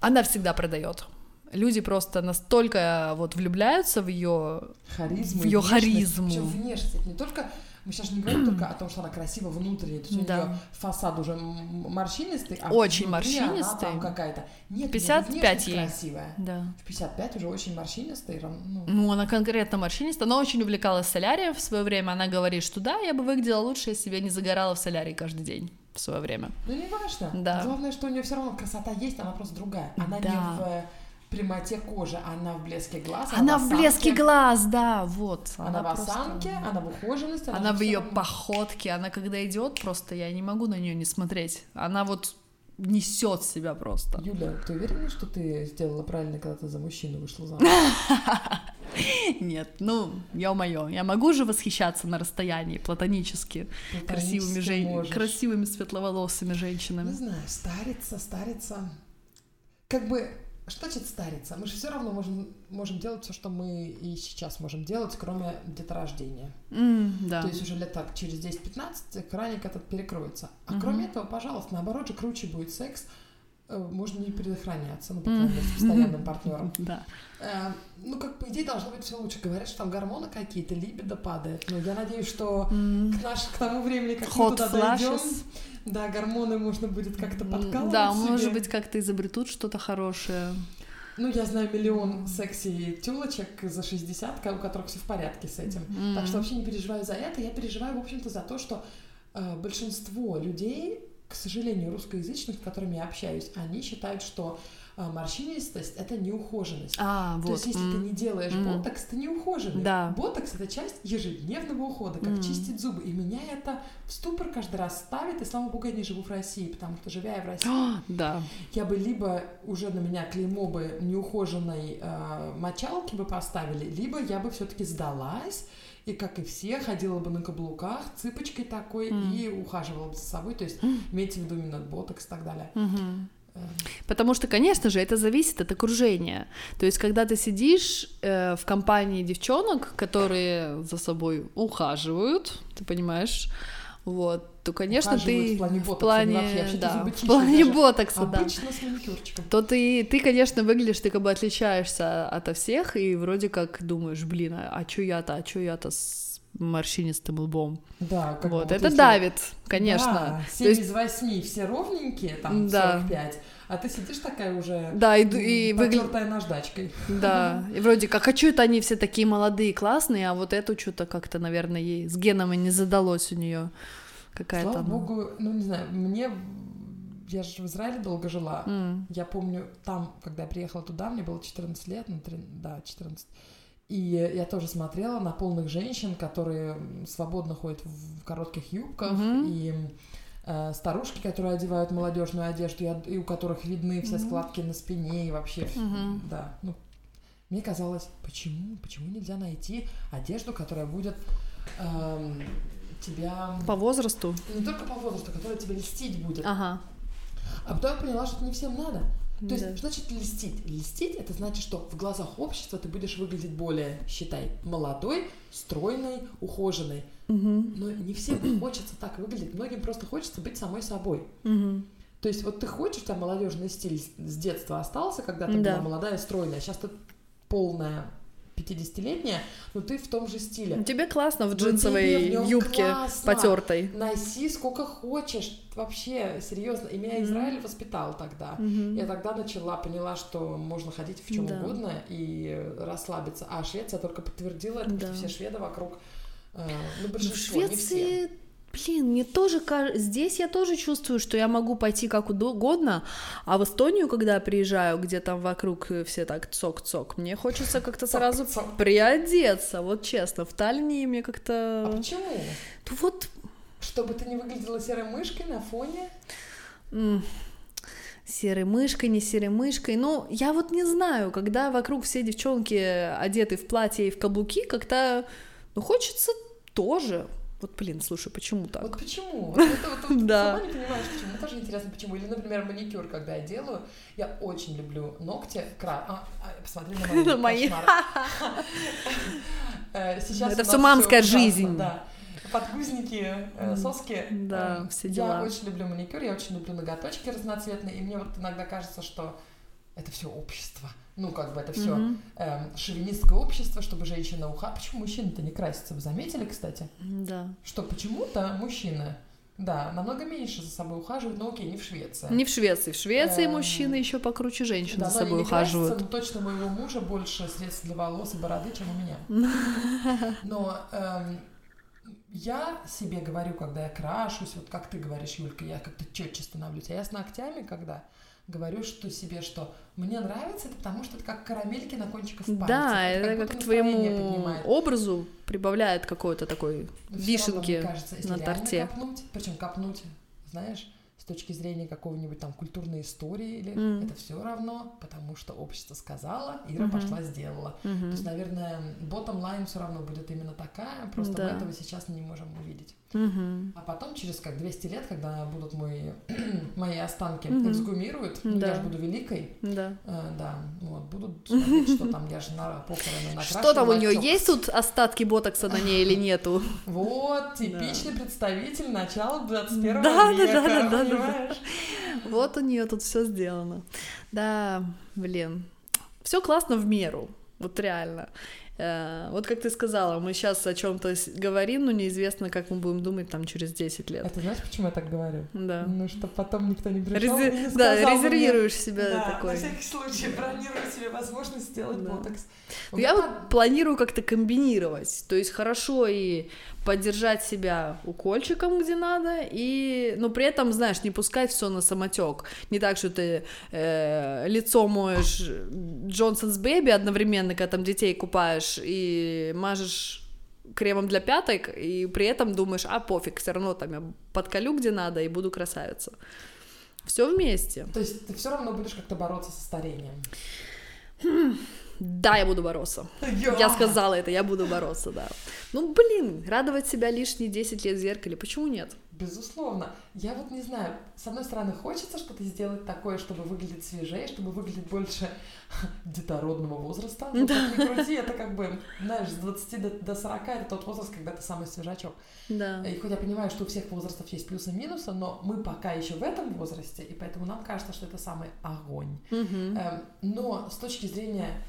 S2: она всегда продает. Люди просто настолько вот влюбляются в ее
S1: харизму.
S2: в
S1: внешность.
S2: харизму.
S1: Внешность. Не только... Мы сейчас не говорим только о том, что она красива внутренне, то есть у
S2: Да.
S1: нее фасад уже морщинистый, а
S2: Очень
S1: внутри она
S2: морщинистый.
S1: там какая-то. Нет,
S2: 55
S1: 55
S2: ей.
S1: красивая.
S2: да.
S1: В 55 уже очень морщинистый. рам- Ну,
S2: Ну, она конкретно морщинистая, она очень увлекалась солярием в свое время. Она говорит, что да, я бы выглядела лучше, если бы я не загорала в солярии каждый день в свое время.
S1: ну не важно.
S2: Да.
S1: Главное, что у нее все равно красота есть, она просто другая. Она
S2: Да.
S1: не в э, прямоте кожи, она в блеске глаз.
S2: Она в блеске глаз, да, вот.
S1: Она, в
S2: просто-
S1: осанке, она в ухоженности.
S2: Она
S1: же
S2: в ее
S1: равно-
S2: походке, она когда идет, просто я не могу на нее не смотреть. Она вот несет себя просто.
S1: Юля, ты уверена, что ты сделала правильно, когда ты за мужчину вышла замуж? *laughs*
S2: Нет, ну, ё-моё, я могу же восхищаться на расстоянии, платонически, красивыми,
S1: Платонически
S2: жен...
S1: можешь.
S2: красивыми светловолосыми
S1: Не
S2: женщинами.
S1: знаю, стариться, стариться. Как бы, что значит стариться? Мы же все равно можем, можем делать все, что мы и сейчас можем делать, кроме деторождения.
S2: М, да.
S1: То есть уже лет так, через 10-15 краник этот перекроется. А
S2: Мгм.
S1: кроме этого, пожалуйста, наоборот же круче будет секс э, можно не предохраняться, ну, по крайней мере, с постоянным партнером. *laughs*
S2: Да.
S1: Э, Ну, как по идее, должно быть все лучше. Говорят, что там гормоны какие-то, либидо падает. Но я надеюсь, что к, наш, к тому времени, как мы
S2: Hot
S1: туда дойдем. Да, гормоны можно будет как-то подкалывать
S2: Да,
S1: себе.
S2: может быть, как-то изобретут что-то хорошее.
S1: Ну, я знаю миллион секси тёлочек за 60, ко- у которых все в порядке с этим.
S2: М.
S1: Так что вообще не переживаю за это. Я переживаю, в общем-то, за то, что э, большинство людей, к сожалению, русскоязычных, с которыми я общаюсь, они считают, что морщинистость это неухоженность.
S2: А,
S1: То
S2: вот.
S1: есть, если ты
S2: м.
S1: не делаешь
S2: М.
S1: ботокс, ты не ухоженный.
S2: Да.
S1: Ботокс это часть ежедневного ухода, как
S2: М.
S1: чистить зубы. И меня это в ступор каждый раз ставит. И слава богу, я не живу в России, потому что живя я в России,
S2: А, Да.
S1: я бы либо уже на меня клеймо бы неухоженной э, мочалки бы поставили, либо я бы все-таки сдалась и, как и все, ходила бы на каблуках, цыпочкой такой
S2: М.
S1: и ухаживала бы за собой. То есть
S2: М.
S1: имейте в виду именно ботокс и так далее.
S2: Мгм. Потому что, конечно же, это зависит от окружения. То есть, когда ты сидишь э, в компании девчонок, которые за собой ухаживают, ты понимаешь, вот, то, конечно,
S1: Ухаживают
S2: ты
S1: в плане
S2: в
S1: ботокса,
S2: плане,
S1: не вообще, вообще ты
S2: да, в плане
S1: даже
S2: ботокса, да.
S1: Обычно с маникюрчиком.
S2: То ты, ты, конечно, выглядишь, ты как бы отличаешься ото всех, и вроде как думаешь, блин, а, а чё я-то, а чё я-то с морщинистым лбом?
S1: Да, как
S2: вот, это
S1: если-
S2: давит, конечно.
S1: Да,
S2: То
S1: 7
S2: есть-
S1: из 8 все ровненькие, там
S2: Да.
S1: 45, а ты сидишь такая уже
S2: Да, и, и выглядит...
S1: потертая наждачкой.
S2: Да, *laughs* и вроде как, а чё это они все такие молодые, классные, а вот эту что-то как-то, наверное, ей с генами не задалось у нее какая-то.
S1: Слава
S2: она.
S1: богу, ну не знаю, мне... Я же в Израиле долго жила.
S2: М,
S1: Я помню, там, когда я приехала туда, мне было 14 лет, ну, три- да, 14. И я тоже смотрела на полных женщин, которые свободно ходят в коротких юбках,
S2: Мгм.
S1: и э, старушки, которые одевают молодежную одежду, и, и у которых видны все
S2: Мгм.
S1: складки на спине, и вообще,
S2: Мгм.
S1: да. Ну, мне казалось, почему, почему нельзя найти одежду, которая будет эм, тебя...
S2: По возрасту?
S1: Не только по возрасту, которая тебя льстить будет.
S2: Ага.
S1: А потом я поняла, что это не всем надо. То есть,
S2: Да.
S1: что значит льстить? Льстить это значит, что в глазах общества ты будешь выглядеть более, считай, молодой, стройной, ухоженной. Но не всем хочется так выглядеть. Многим просто хочется быть самой собой. То есть, вот ты хочешь, у тебя молодежный стиль с- с детства остался, когда ты
S2: Да.
S1: была молодая, стройная. Сейчас ты полная 50-летняя, но ты в том же стиле.
S2: Тебе классно в джинсовой
S1: в
S2: юбке
S1: классно.
S2: потертой.
S1: Носи сколько хочешь. Вообще, серьезно. И меня
S2: Мгм.
S1: Израиль воспитал тогда. Я тогда начала, поняла, что можно ходить в чем
S2: Да.
S1: угодно и расслабиться. А Швеция только подтвердила это, потому
S2: Да.
S1: что все шведы вокруг, э, ну,
S2: Ну, в
S1: большинство, не все.
S2: Блин, мне тоже кажется, здесь я тоже чувствую, что я могу пойти как угодно, а в Эстонию, когда я приезжаю, где там вокруг э, все так цок-цок, мне хочется как-то сразу приодеться, вот честно, в Таллине мне
S1: А
S2: как-то...
S1: почему?
S2: Ну вот,
S1: Чтобы ты не выглядела серой мышкой на фоне?
S2: м, серой мышкой, не серой мышкой, ну, я вот не знаю, когда вокруг все девчонки одеты в платье и в каблуки, как-то, ну, хочется тоже. Вот, блин, слушай, почему так?
S1: Вот почему? Вот, *laughs* это вот-
S2: Да.
S1: Сама не понимаешь, почему. Тоже интересно, почему. Или, например, маникюр, когда я делаю, я очень люблю ногти. Кра... А, а, посмотри на мои. *laughs* *laughs* Э, Сейчас
S2: Это
S1: нас
S2: мамская жизнь.
S1: Да. Подгузники, э, соски.
S2: Да,
S1: Э,
S2: все
S1: Я
S2: дела.
S1: очень люблю маникюр, я очень люблю ноготочки разноцветные, и мне вот иногда кажется, что это все общество. Ну, как бы это все
S2: Мгм.
S1: шовинистское общество, чтобы женщина уха. Почему мужчины-то не красятся? Вы заметили, кстати?
S2: Да.
S1: Что почему-то мужчины, да, намного меньше за собой ухаживают, но окей, не в Швеции.
S2: Не в Швеции. В Швеции
S1: Эм,
S2: мужчины еще покруче женщин
S1: Да,
S2: за собой
S1: не
S2: ухаживают.
S1: но точно моего мужа больше средств для волос и бороды, чем у меня. *laughs* Но эм, я себе говорю, когда я крашусь, вот как ты говоришь, Юлька, я как-то четче становлюсь. А я с ногтями, когда говорю что себе, что мне нравится это, потому что это как карамельки на кончиках пальцев.
S2: Да, это
S1: будто
S2: как к
S1: настроение
S2: твоему
S1: поднимает.
S2: образу прибавляет какой-то такой
S1: Но
S2: вишенки
S1: равно, мне кажется, если
S2: на торте.
S1: копнуть, причем копнуть, знаешь, с точки зрения какого-нибудь там культурной истории, или
S2: М.
S1: это все равно, потому что общество сказала, Ира
S2: Мгм.
S1: пошла сделала. То
S2: Мгм.
S1: есть, наверное, bottom line все равно будет именно такая, просто
S2: Да.
S1: мы этого сейчас не можем увидеть.
S2: Мгм.
S1: А потом, через как 200 лет, когда будут мои, *clears throat* мои останки
S2: Мгм.
S1: эксгумируют, ну, я
S2: Да.
S1: же буду великой,
S2: Да.
S1: э, да, вот, будут смотреть, что там, я же на похороны накрашивала.
S2: Что там у нее есть тут остатки ботокса на ней или нету? *laughs*
S1: Вот, типичный представитель начала 21
S2: Да,
S1: века,
S2: да, да, да, да. Вот у нее тут все сделано. Да, блин. Все классно в меру. Вот реально. Э, вот как ты сказала, мы сейчас о чем-то говорим, но неизвестно, как мы будем думать там через 10 лет.
S1: А ты знаешь, почему я так говорю?
S2: Да.
S1: Ну, что потом никто не пришел
S2: Резер...
S1: не
S2: Да,
S1: сказал мне-
S2: резервируешь себя
S1: Да,
S2: такой.
S1: на всякий случай бронирую себе возможность сделать
S2: Да.
S1: ботокс. У
S2: Я вот планирую как-то комбинировать. То есть хорошо и поддержать себя укольчиком, где надо, и, но при этом, знаешь, не пускать все на самотек. Не так, что ты э, лицо моешь Джонсонс Бэби одновременно, когда там детей купаешь, и мажешь кремом для пяток, и при этом думаешь, а пофиг, все равно там я подколю где надо и буду красавица. Все вместе.
S1: То есть ты все равно будешь как-то бороться со старением. *clears throat*
S2: Да, я буду бороться. Я сказала это, я буду бороться, да. Ну, блин, радовать себя лишние 10 лет в зеркале, почему нет?
S1: Безусловно. Я вот не знаю, с одной стороны, хочется что-то сделать такое, чтобы выглядеть свежее, чтобы выглядеть больше *laughs* детородного возраста. Ну, как ни крути, это как бы, знаешь, с 20 до, до 40 это тот возраст, когда ты самый свежачок.
S2: Да.
S1: И хоть я понимаю, что у всех возрастов есть плюсы и минусы, но мы пока еще в этом возрасте, и поэтому нам кажется, что это самый огонь. Эм, Но с точки зрения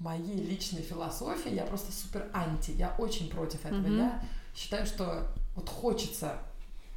S1: моей личной философии, я просто супер анти, я очень против этого.
S2: Мгм.
S1: Я считаю, что вот хочется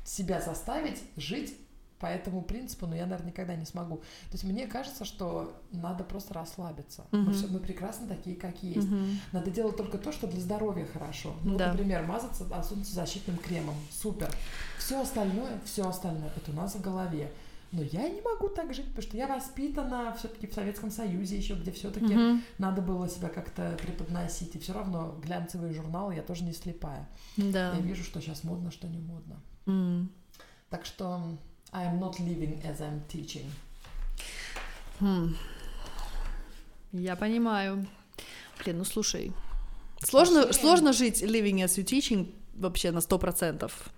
S1: себя заставить жить по этому принципу, но я, наверное, никогда не смогу. То есть мне кажется, что надо просто расслабиться. Мы,
S2: Мгм.
S1: всё- мы прекрасно такие, как есть.
S2: Мгм.
S1: Надо делать только то, что для здоровья хорошо. Ну,
S2: Да.
S1: например, мазаться а, солнцезащитным кремом. Супер. Все остальное, все остальное, это у нас в голове. Но я не могу так жить, потому что я воспитана все-таки в Советском Союзе еще, где все-таки
S2: Мгм.
S1: надо было себя как-то преподносить. И все равно глянцевые журналы я тоже не слепая.
S2: Да.
S1: Я вижу, что сейчас модно, что не модно.
S2: М.
S1: Так что I am not living as I'm teaching.
S2: Хм. Я понимаю. Блин, ну слушай. Сложно, сложно жить living as you teaching вообще на сто процентов.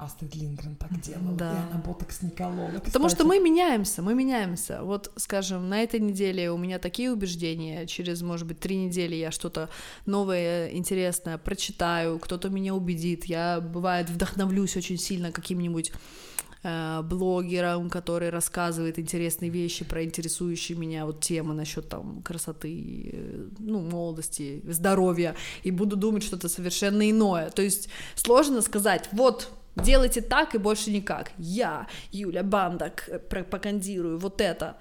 S1: Астрид Лингрен так делала.
S2: Да.
S1: И она ботокс не колола.
S2: Потому что
S1: кстати.
S2: мы меняемся, мы меняемся. Вот, скажем, на этой неделе у меня такие убеждения, через, может быть, три недели я что-то новое, интересное прочитаю, кто-то меня убедит, я, бывает, вдохновлюсь очень сильно каким-нибудь э, блогером, который рассказывает интересные вещи про интересующие меня вот темы насчет там красоты, э, ну, молодости, здоровья, и буду думать что-то совершенно иное. То есть сложно сказать, вот, делайте так и больше никак. Я, Юля Бандак, э, пропагандирую вот это.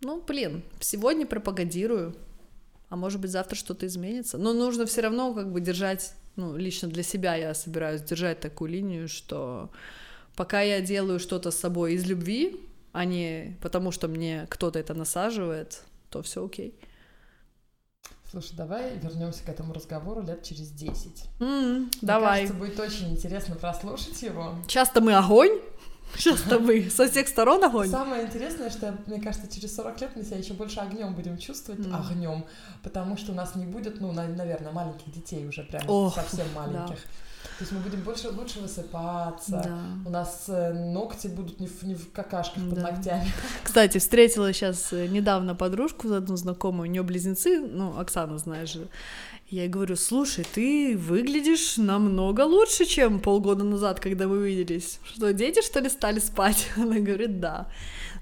S2: Ну, блин, сегодня пропагандирую, а может быть завтра что-то изменится. Но нужно все равно как бы держать, ну, лично для себя я собираюсь держать такую линию, что пока я делаю что-то с собой из любви, а не потому, что мне кто-то это насаживает, то все окей.
S1: Слушай, давай вернемся к этому разговору лет через 10.
S2: М,
S1: Мне
S2: давай.
S1: кажется, будет очень интересно прослушать его.
S2: Часто мы огонь, часто мы со всех сторон огонь.
S1: Самое интересное, что, мне кажется, через 40 лет мы себя еще больше огнем будем чувствовать,
S2: Мгм.
S1: огнем, потому что у нас не будет, ну, на- наверное, маленьких детей уже прям
S2: Ох,
S1: совсем
S2: да.
S1: То есть мы будем больше, лучше высыпаться.
S2: Да.
S1: У нас э, ногти будут не в, не в какашках под
S2: Да.
S1: ногтями. *laughs*
S2: Кстати, встретила сейчас недавно подружку, одну знакомую, у нее близнецы, ну, Оксана, знаешь же. Я ей говорю, слушай, ты выглядишь намного лучше, чем полгода назад, когда мы виделись. Что, дети, что ли, стали спать? *laughs* Она говорит, да.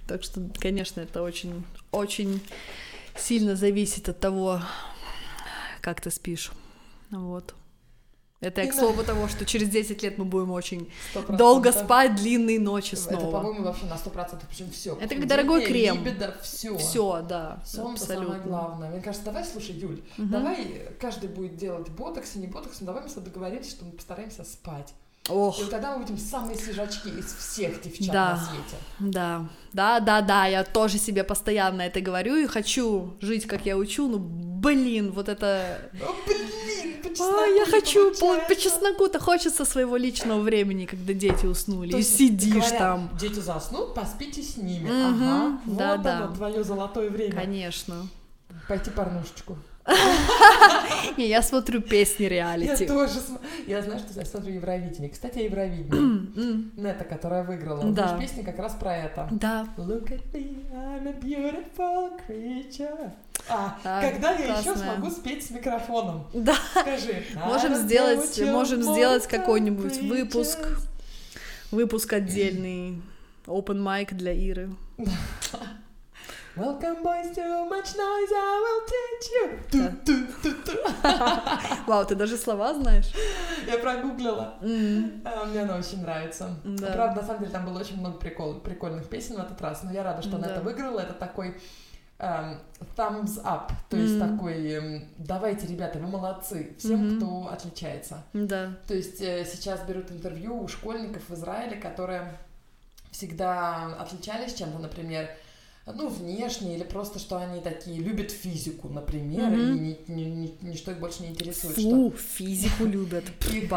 S2: Так что, конечно, это очень, очень сильно зависит от того, как ты спишь. Вот. Это я к слову того, что через 10 лет мы будем очень
S1: 100%.
S2: долго спать, длинные ночи
S1: Это,
S2: снова.
S1: по-моему, вообще на 100%. Причем все.
S2: Это как дорогой крем.
S1: все.
S2: Все, да,
S1: Сон самое
S2: абсолютно.
S1: главное. Мне кажется, давай, слушай, Юль,
S2: Мгм.
S1: давай каждый будет делать ботокс и не ботокс, но давай мы с тобой договоримся, что мы постараемся спать.
S2: Ох,
S1: И вот тогда мы будем самые свежачки из всех девчат
S2: Да.
S1: на свете.
S2: да, да, да, да, я тоже себе постоянно это говорю и хочу жить, как я учу, ну, блин, вот это...
S1: О, блин, по
S2: А,
S1: чесноку
S2: я
S1: не
S2: хочу по, по чесноку-то хочется своего личного времени, когда дети уснули,
S1: То
S2: и сидишь
S1: говорят,
S2: там.
S1: Дети заснут, поспите с ними.
S2: Мгм,
S1: Ага,
S2: да,
S1: вот
S2: да.
S1: оно, твое золотое время.
S2: Конечно.
S1: Пойти порнушечку. *laughs*
S2: Не, я смотрю песни
S1: Я
S2: реалити.
S1: тоже см- Я знаю, что я смотрю Евровидение. Кстати, о Евровидении. Нета, которая выиграла.
S2: Да.
S1: песня как раз про это.
S2: Да,
S1: Look at me, I'm a beautiful creature. А,
S2: Да,
S1: когда я еще смогу спеть с микрофоном?
S2: да.
S1: Скажи. *laughs*
S2: Можем сделать- можем сделать какой-нибудь выпуск. Выпуск отдельный Open mic для Иры. *laughs*
S1: Welcome, boys, too much noise, I will teach you. *laughs*
S2: Вау, ты даже слова знаешь?
S1: Я прогуглила. А, Мне она очень нравится.
S2: Да.
S1: Правда, на самом деле, там было очень много прикол, прикольных песен в этот раз, но я рада, что она это выиграла. Это такой thumbs up, то есть
S2: Мгм.
S1: такой, эм, давайте, ребята, вы молодцы, всем,
S2: Мгм.
S1: кто отличается.
S2: Да.
S1: То есть э, сейчас берут интервью у школьников в Израиле, которые всегда отличались чем-то, например, ну, внешне, или просто, что они такие любят физику, например,
S2: Мгм.
S1: и ни- ни- ни- ничто их больше не интересует.
S2: Фу, физику любят.
S1: что их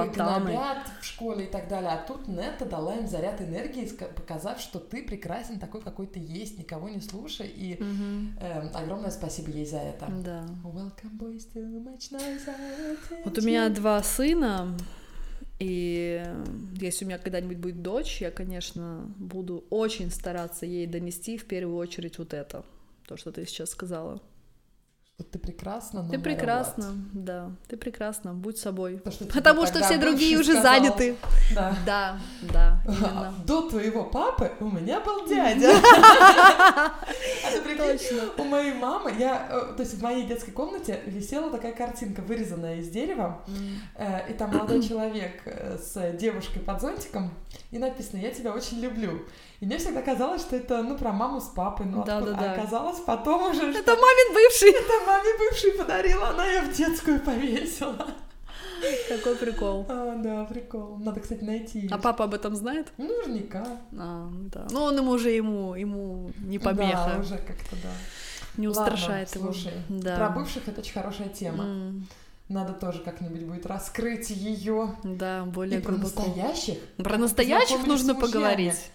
S1: гнобят в школе и так далее. А тут Нета дала им заряд энергии, показав, что ты прекрасен такой, какой ты есть, никого не слушай. И
S2: Мгм.
S1: эм, огромное спасибо ей за это.
S2: Да.
S1: Welcome, boys, too much noise,
S2: Вот у меня два сына, и если у меня когда-нибудь будет дочь, я, конечно, буду очень стараться ей донести в первую очередь вот это, то, что ты сейчас сказала.
S1: Что Ты прекрасна, но
S2: Ты прекрасна, да, ты прекрасна, будь собой.
S1: То, что
S2: Потому что все другие уже
S1: сказал.
S2: заняты.
S1: Да.
S2: Да, да, именно.
S1: До твоего папы у меня был дядя. *laughs* А
S2: Точно.
S1: У моей мамы, я, э, то есть в моей детской комнате висела такая картинка, вырезанная из дерева, э, и там молодой человек э, с девушкой под зонтиком, и написано «Я тебя очень люблю». И мне всегда казалось, что это, ну, про маму с папой, ну,
S2: Да,
S1: откуда-
S2: да, да.
S1: а оказалось потом уже, что
S2: Это мамин бывший. *laughs*
S1: это маме бывший подарила, она ее в детскую повесила.
S2: Какой прикол.
S1: А, да, прикол. Надо, кстати, найти.
S2: А папа об этом знает?
S1: Ну, наверняка.
S2: А, да. Ну, он ему уже ему, ему не
S1: Да,
S2: помеха,
S1: уже как-то, да.
S2: не
S1: Ладно,
S2: устрашает его.
S1: слушай,
S2: Да.
S1: Про бывших это очень хорошая тема.
S2: М,
S1: Надо тоже как-нибудь будет раскрыть ее.
S2: Да,
S1: И
S2: более
S1: про
S2: глубоко.
S1: настоящих.
S2: Про настоящих нужно поговорить.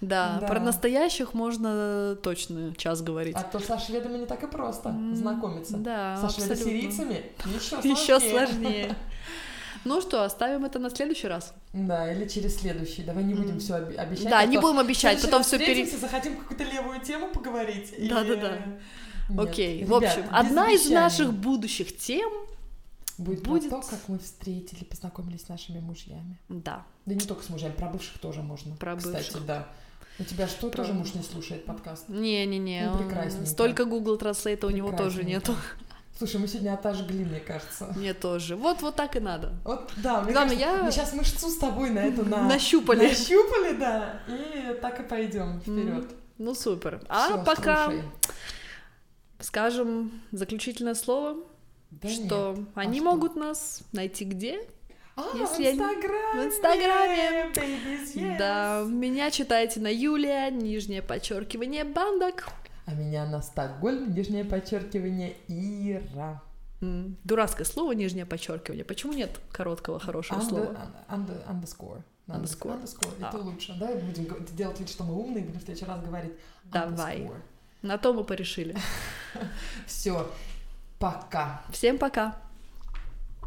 S2: Да,
S1: Да.
S2: про настоящих можно точно час говорить.
S1: А то со шведами не так и просто знакомиться.
S2: Да,
S1: Со шведосирийцами еще
S2: Еще *laughs* сложнее. *laughs* Ну что, оставим это на следующий раз?
S1: Да, или через следующий. Давай не будем все обещать.
S2: Да,
S1: а
S2: не будем обещать, потом все пере...
S1: захотим какую-то левую тему поговорить. и-
S2: Да-да-да.
S1: Нет.
S2: Окей, в общем, одна из наших будущих тем
S1: будет,
S2: будет-
S1: то, как мы встретили, познакомились с нашими мужьями.
S2: Да,
S1: Да не только с мужьями, про бывших тоже можно.
S2: Про
S1: Кстати,
S2: бывших.
S1: да. У тебя что,
S2: Про-
S1: тоже муж не слушает подкаст?
S2: не-не-не,
S1: Ну, прекрасненько.
S2: столько Google Translate у него тоже нету.
S1: Слушай, мы сегодня отожгли, мне кажется.
S2: Мне тоже. Вот, вот так и надо.
S1: Вот, да, мне
S2: Главное,
S1: кажется,
S2: я-
S1: мы сейчас мышцу с тобой на эту на...
S2: Нащупали.
S1: Нащупали, да, и так и пойдем вперед.
S2: Ну супер. А пока скажем заключительное слово,
S1: Да
S2: что
S1: нет.
S2: они
S1: что?
S2: могут нас найти где?
S1: А,
S2: если
S1: в Инстаграме!
S2: в Инстаграме.
S1: Babies, yes.
S2: Да, меня читайте на Юлия, нижнее подчеркивание, бандок.
S1: А меня на Стокгольм, нижнее подчеркивание, Ира.
S2: М, Дурацкое слово, нижнее подчеркивание. Почему нет короткого хорошего
S1: Under-
S2: слова?
S1: under- underscore.
S2: Underscore.
S1: Underscore.
S2: А.
S1: Это лучше. Давай будем делать вид, что мы умные, будем в следующий раз говорить.
S2: Давай. На то мы порешили. *laughs*
S1: Все. Пока.
S2: Всем пока.